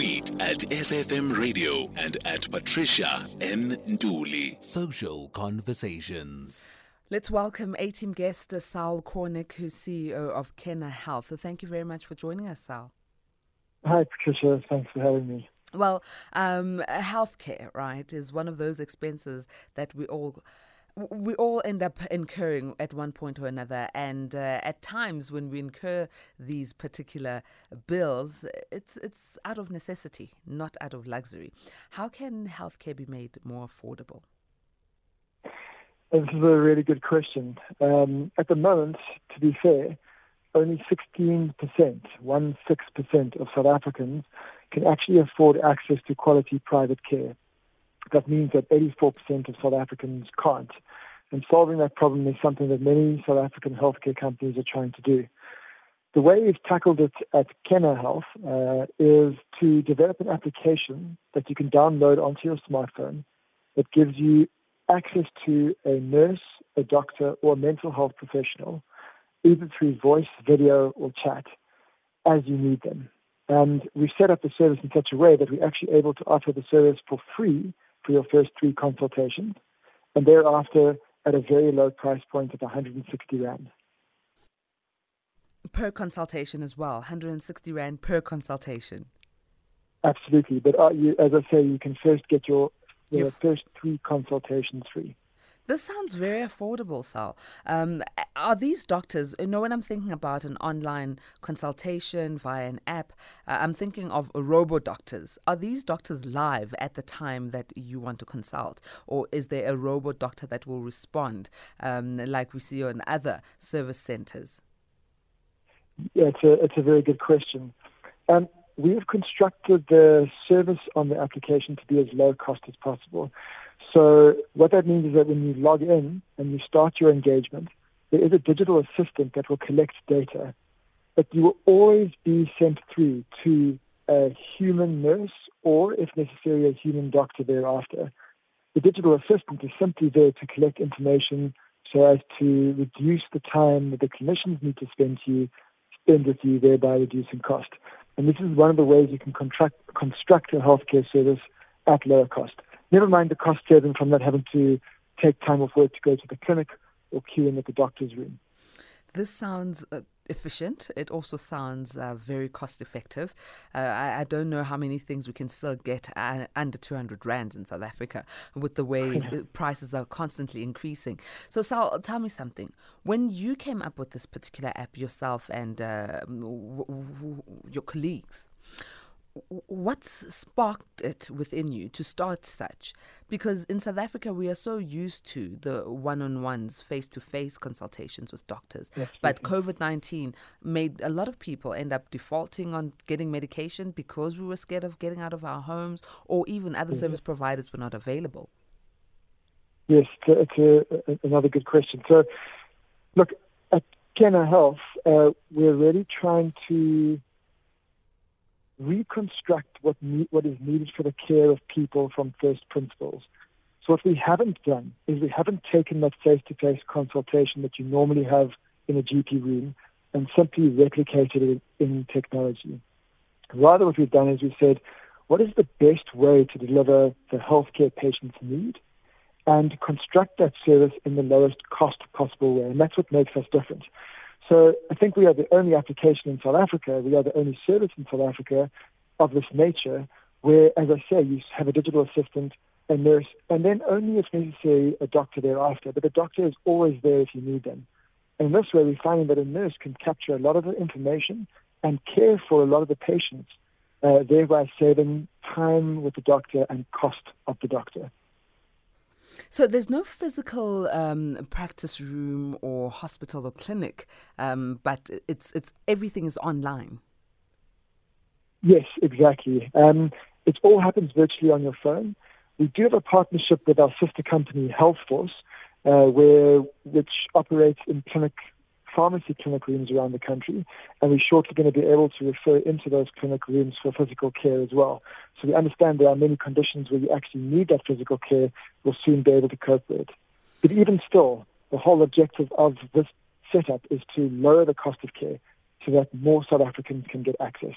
tweet at SFM Radio and at Patricia N. Dooley. Social Conversations. Let's welcome A team guest Sal Kornik, who's CEO of Kena Health. Thank you very much for joining us, Sal. Hi, Patricia. Thanks for having me. Well, um, healthcare, right, is one of those expenses that we all we all end up incurring at one point or another. And uh, at times when we incur these particular bills, it's, it's out of necessity, not out of luxury. How can healthcare be made more affordable? This is a really good question. Um, at the moment, to be fair, only 16%, one six percent of South Africans can actually afford access to quality private care. That means that 84% of South Africans can't. And solving that problem is something that many South African healthcare companies are trying to do. The way we've tackled it at Kena Health uh, is to develop an application that you can download onto your smartphone that gives you access to a nurse, a doctor, or a mental health professional, either through voice, video, or chat, as you need them. And we've set up the service in such a way that we're actually able to offer the service for free for your first three consultations, and thereafter at a very low price point of 160 Rand. Per consultation as well, 160 Rand per consultation. Absolutely, but uh, you, as I say, you can first get your, your first three consultations free. This sounds very affordable, Sal. Um, are these doctors, you know, when I'm thinking about an online consultation via an app, uh, I'm thinking of robo doctors. Are these doctors live at the time that you want to consult? Or is there a robot doctor that will respond um, like we see on other service centers? Yeah, it's a, it's a very good question. Um, we have constructed the service on the application to be as low cost as possible. So what that means is that when you log in and you start your engagement, there is a digital assistant that will collect data, but you will always be sent through to a human nurse or, if necessary, a human doctor thereafter. The digital assistant is simply there to collect information so as to reduce the time that the clinicians need to spend you spend with you, thereby reducing cost. And this is one of the ways you can contract, construct a healthcare service at lower cost. Never mind the cost saving from not having to take time off work to go to the clinic or queue in at the doctor's room. This sounds uh, efficient. It also sounds uh, very cost effective. Uh, I, I, don't know how many things we can still get uh, under 200 rands in South Africa with the way prices are constantly increasing. So, Sal, tell me something. When you came up with this particular app yourself and uh, w- w- your colleagues, what's sparked it within you to start such? Because in South Africa, we are so used to the one on ones, face to face consultations with doctors. Yes, but COVID 19 made a lot of people end up defaulting on getting medication because we were scared of getting out of our homes, or even other mm-hmm. service providers were not available. Yes, it's, a, a, another good question. So, look, at Kena Health, uh, we're really trying to reconstruct what, what is needed for the care of people from first principles. So what we haven't done is we haven't taken that face-to-face consultation that you normally have in a GP room and simply replicated it in technology. Rather, what we've done is we've said, what is the best way to deliver the healthcare patients need and construct that service in the lowest cost possible way. And that's what makes us different. So I think we are the only application in South Africa, we are the only service in South Africa of this nature where, as I say, you have a digital assistant, a nurse, and then only if necessary a doctor thereafter. But the doctor is always there if you need them. And this way we're finding that a nurse can capture a lot of the information and care for a lot of the patients, uh, thereby saving time with the doctor and cost of the doctor. So there's no physical um, practice room or hospital or clinic, um, but it's it's everything is online. Yes, exactly. Um, it all happens virtually on your phone. We do have a partnership with our sister company, HealthForce, uh, where which operates in clinic pharmacy clinic rooms around the country, and we're shortly going to be able to refer into those clinic rooms for physical care as well. So we understand there are many conditions where you actually need that physical care, we'll soon be able to cope with. It. But even still, the whole objective of this setup is to lower the cost of care so that more South Africans can get access.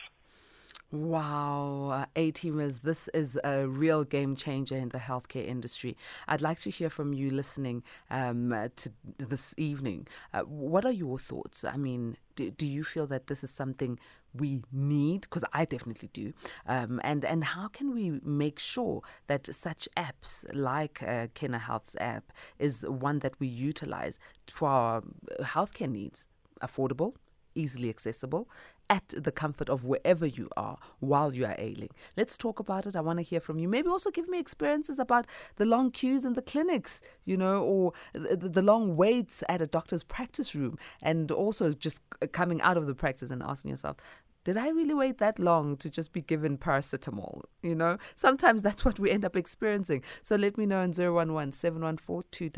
Wow, A teamers, this is a real game changer in the healthcare industry. I'd like to hear from you listening um, to this evening. Uh, what are your thoughts? I mean, do, do you feel that this is something we need? Because I definitely do. Um, and and how can we make sure that such apps like uh, Kena Health's app is one that we utilize for our healthcare needs, affordable, easily accessible, at the comfort of wherever you are while you are ailing. Let's talk about it. I want to hear from you. Maybe also give me experiences about the long queues in the clinics, you know, or the, the long waits at a doctor's practice room, and also just coming out of the practice and asking yourself, did I really wait that long to just be given paracetamol? You know, sometimes that's what we end up experiencing. So let me know on 011 714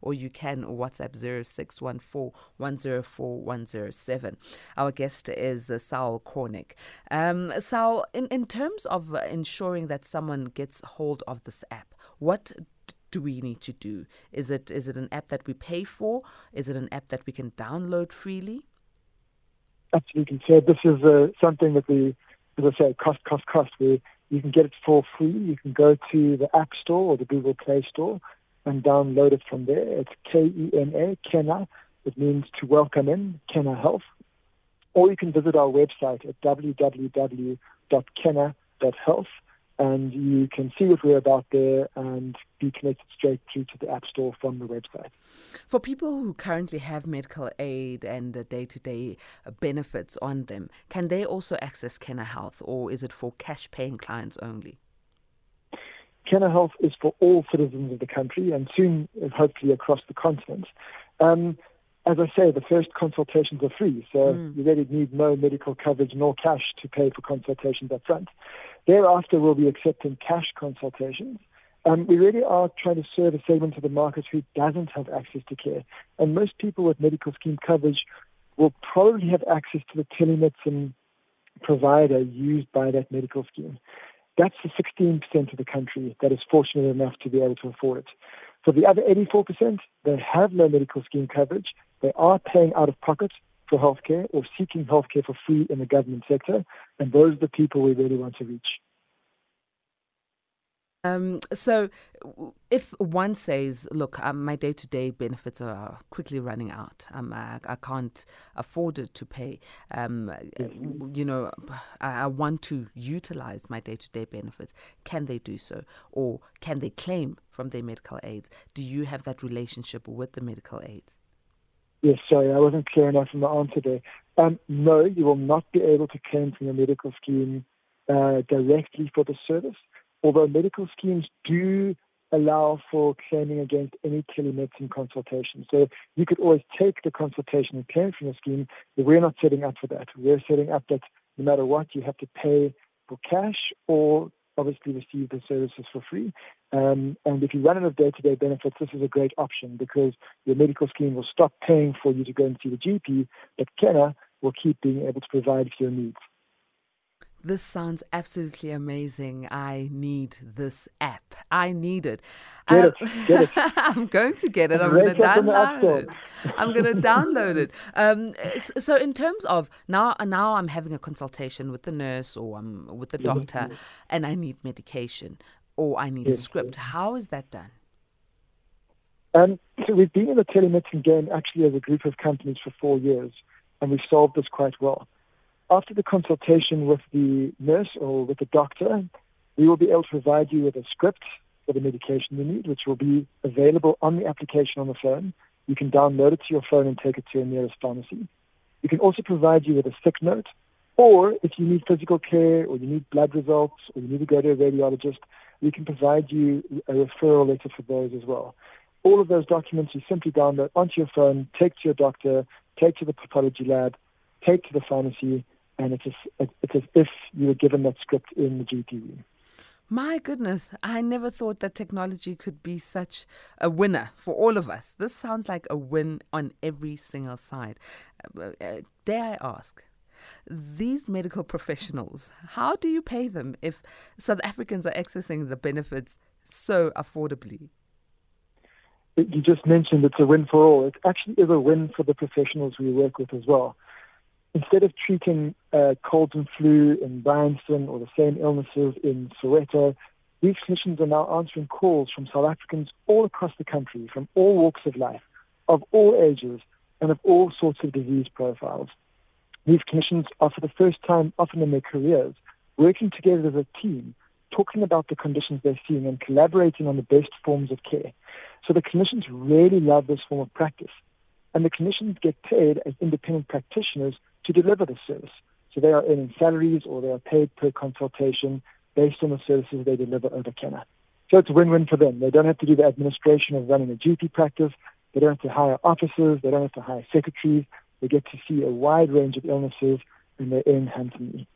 or you can WhatsApp 0614 104 107. Our guest is uh, Saul Kornik. Um, Saul, in, in terms of uh, ensuring that someone gets hold of this app, what do we need to do? Is it is it an app that we pay for? Is it an app that we can download freely? Absolutely. So this is uh, something that we, as I say, cost, cost, cost. We you can get it for free. You can go to the App Store or the Google Play Store and download it from there. It's K-E-N-A, Kena. It means to welcome in, Kena Health. Or you can visit our website at www.kena.health and you can see what we're about there and be connected straight through to the App Store from the website. For people who currently have medical aid and day to day benefits on them, can they also access Kena Health or is it for cash paying clients only? Kena Health is for all citizens of the country and soon, hopefully, across the continent. Um, as I say, the first consultations are free, so mm. you really need no medical coverage nor cash to pay for consultations up front. Thereafter, we'll be accepting cash consultations. Um, we really are trying to serve a segment of the market who doesn't have access to care. And most people with medical scheme coverage will probably have access to the telemedicine provider used by that medical scheme. That's the 16% of the country that is fortunate enough to be able to afford it. For the other 84%, they have no medical scheme coverage. They are paying out of pocket for healthcare or seeking healthcare for free in the government sector, and those are the people we really want to reach. Um, so, if one says, "Look, um, my day-to-day benefits are quickly running out. Um, I, I can't afford it to pay. Um, you know, I, I, want to utilize my day-to-day benefits. Can they do so, or can they claim from their medical aids? Do you have that relationship with the medical aids?" Yes, sorry, I wasn't clear enough in the answer there. Um, no, you will not be able to claim from your medical scheme uh, directly for the service, although medical schemes do allow for claiming against any telemedicine consultation. So you could always take the consultation and claim from the scheme, but we're not setting up for that. We're setting up that no matter what, you have to pay for cash or obviously receive the services for free. Um, and if you run out of day-to-day benefits, this is a great option because your medical scheme will stop paying for you to go and see the GP, but Kena will keep being able to provide for your needs. This sounds absolutely amazing. I need this app. I need it. Get um, it. Get it. I'm going to get it. I'm going to download it. I'm going to download it. Um, so, in terms of now, now I'm having a consultation with the nurse or I'm with the doctor, and I need medication or I need yes. a script. How is that done? Um, so we've been in the telemedicine game actually as a group of companies for four years, and we've solved this quite well. After the consultation with the nurse or with the doctor, we will be able to provide you with a script for the medication you need, which will be available on the application on the phone. You can download it to your phone and take it to your nearest pharmacy. We can also provide you with a sick note, or if you need physical care or you need blood results or you need to go to a radiologist, we can provide you a referral letter for those as well. All of those documents you simply download onto your phone, take to your doctor, take to the pathology lab, take to the pharmacy, and it's as, it's as if you were given that script in the GP. My goodness, I never thought that technology could be such a winner for all of us. This sounds like a win on every single side. Uh, uh dare I ask, these medical professionals, how do you pay them if South Africans are accessing the benefits so affordably? You just mentioned it's a win for all. It actually is a win for the professionals we work with as well instead of treating uh, colds and flu in Bryanston or the same illnesses in Soweto, these clinicians are now answering calls from South Africans all across the country, from all walks of life, of all ages, and of all sorts of disease profiles. These clinicians are for the first time, often in their careers, working together as a team, talking about the conditions they're seeing and collaborating on the best forms of care. So the clinicians really love this form of practice. And the clinicians get paid as independent practitioners to deliver the service. So they are earning salaries or they are paid per consultation based on the services they deliver over Kena. So it's a win-win for them. They don't have to do the administration of running a GP practice. They don't have to hire officers. They don't have to hire secretaries. They get to see a wide range of illnesses and they earn handsomely.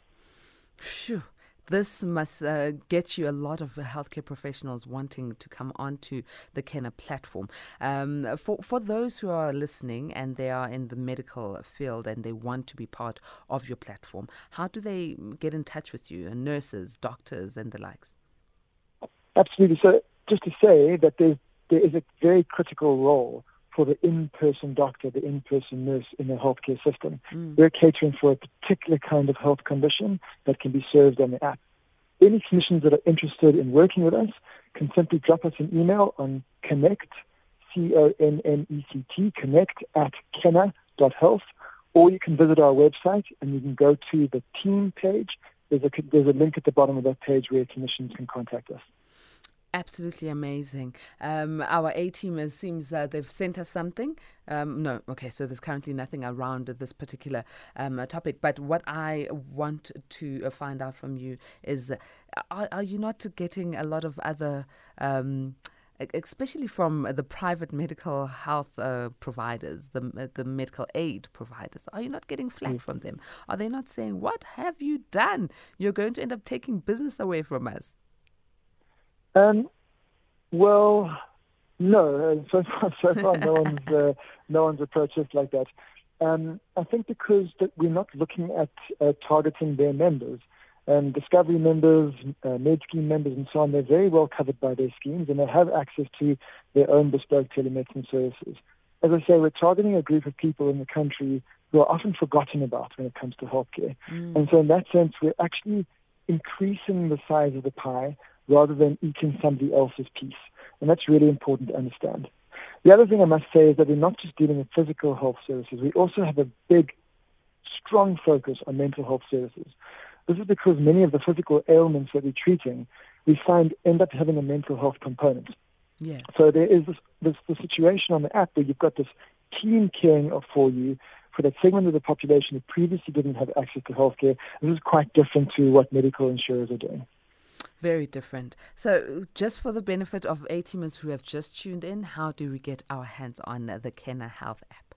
Phew. This must uh, get you a lot of healthcare professionals wanting to come onto the Kena platform. Um, for for those who are listening and they are in the medical field and they want to be part of your platform, how do they get in touch with you? Nurses, doctors, and the likes. Absolutely. So, just to say that there there is a very critical role for the in-person doctor, the in-person nurse in the healthcare system. Mm. We're catering for a particular kind of health condition that can be served on the app. Any clinicians that are interested in working with us can simply drop us an email on connect, C-O-N-N-E-C-T, connect at kena.health, or you can visit our website and you can go to the team page. There's a, there's a link at the bottom of that page where clinicians can contact us. Absolutely amazing. Um, our A teamers seems that they've sent us something. Um, no, okay, so there's currently nothing around this particular um, topic. But what I want to uh, find out from you is are, are, you not getting a lot of other um, especially from the private medical health uh, providers, the uh, the medical aid providers, are you not getting flack mm. from them? Are they not saying, "What have you done? You're going to end up taking business away from us"? Um, well, no. So far, so far, no one's uh, no one's approached us like that. Um, I think because that we're not looking at uh, targeting their members. Um, Discovery members, uh, MedScheme members, and so on, they're very well covered by their schemes, and they have access to their own bespoke telemedicine services. As I say, we're targeting a group of people in the country who are often forgotten about when it comes to healthcare. Mm. And so, in that sense, we're actually increasing the size of the pie rather than eating somebody else's piece. And that's really important to understand. The other thing I must say is that we're not just dealing with physical health services. We also have a big, strong focus on mental health services. This is because many of the physical ailments that we're treating, we find end up having a mental health component. Yeah. So there is this, this the situation on the app where you've got this team caring for you for that segment of the population that previously didn't have access to healthcare. This is quite different to what medical insurers are doing. Very different. So, just for the benefit of A teamers who have just tuned in, how do we get our hands on the Kena Health app?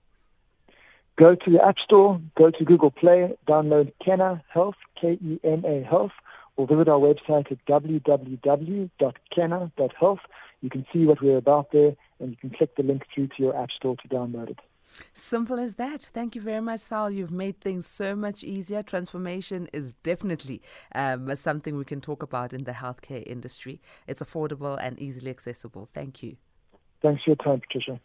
Go to the App Store, go to Google Play, download Kena Health, K E N A Health, or visit our website at www.kena.health. You can see what we're about there, and you can click the link through to your App Store to download it. Simple as that. Thank you very much, Sal. You've made things so much easier. Transformation is definitely um, something we can talk about in the healthcare industry. It's affordable and easily accessible. Thank you. Thanks for your time, Patricia.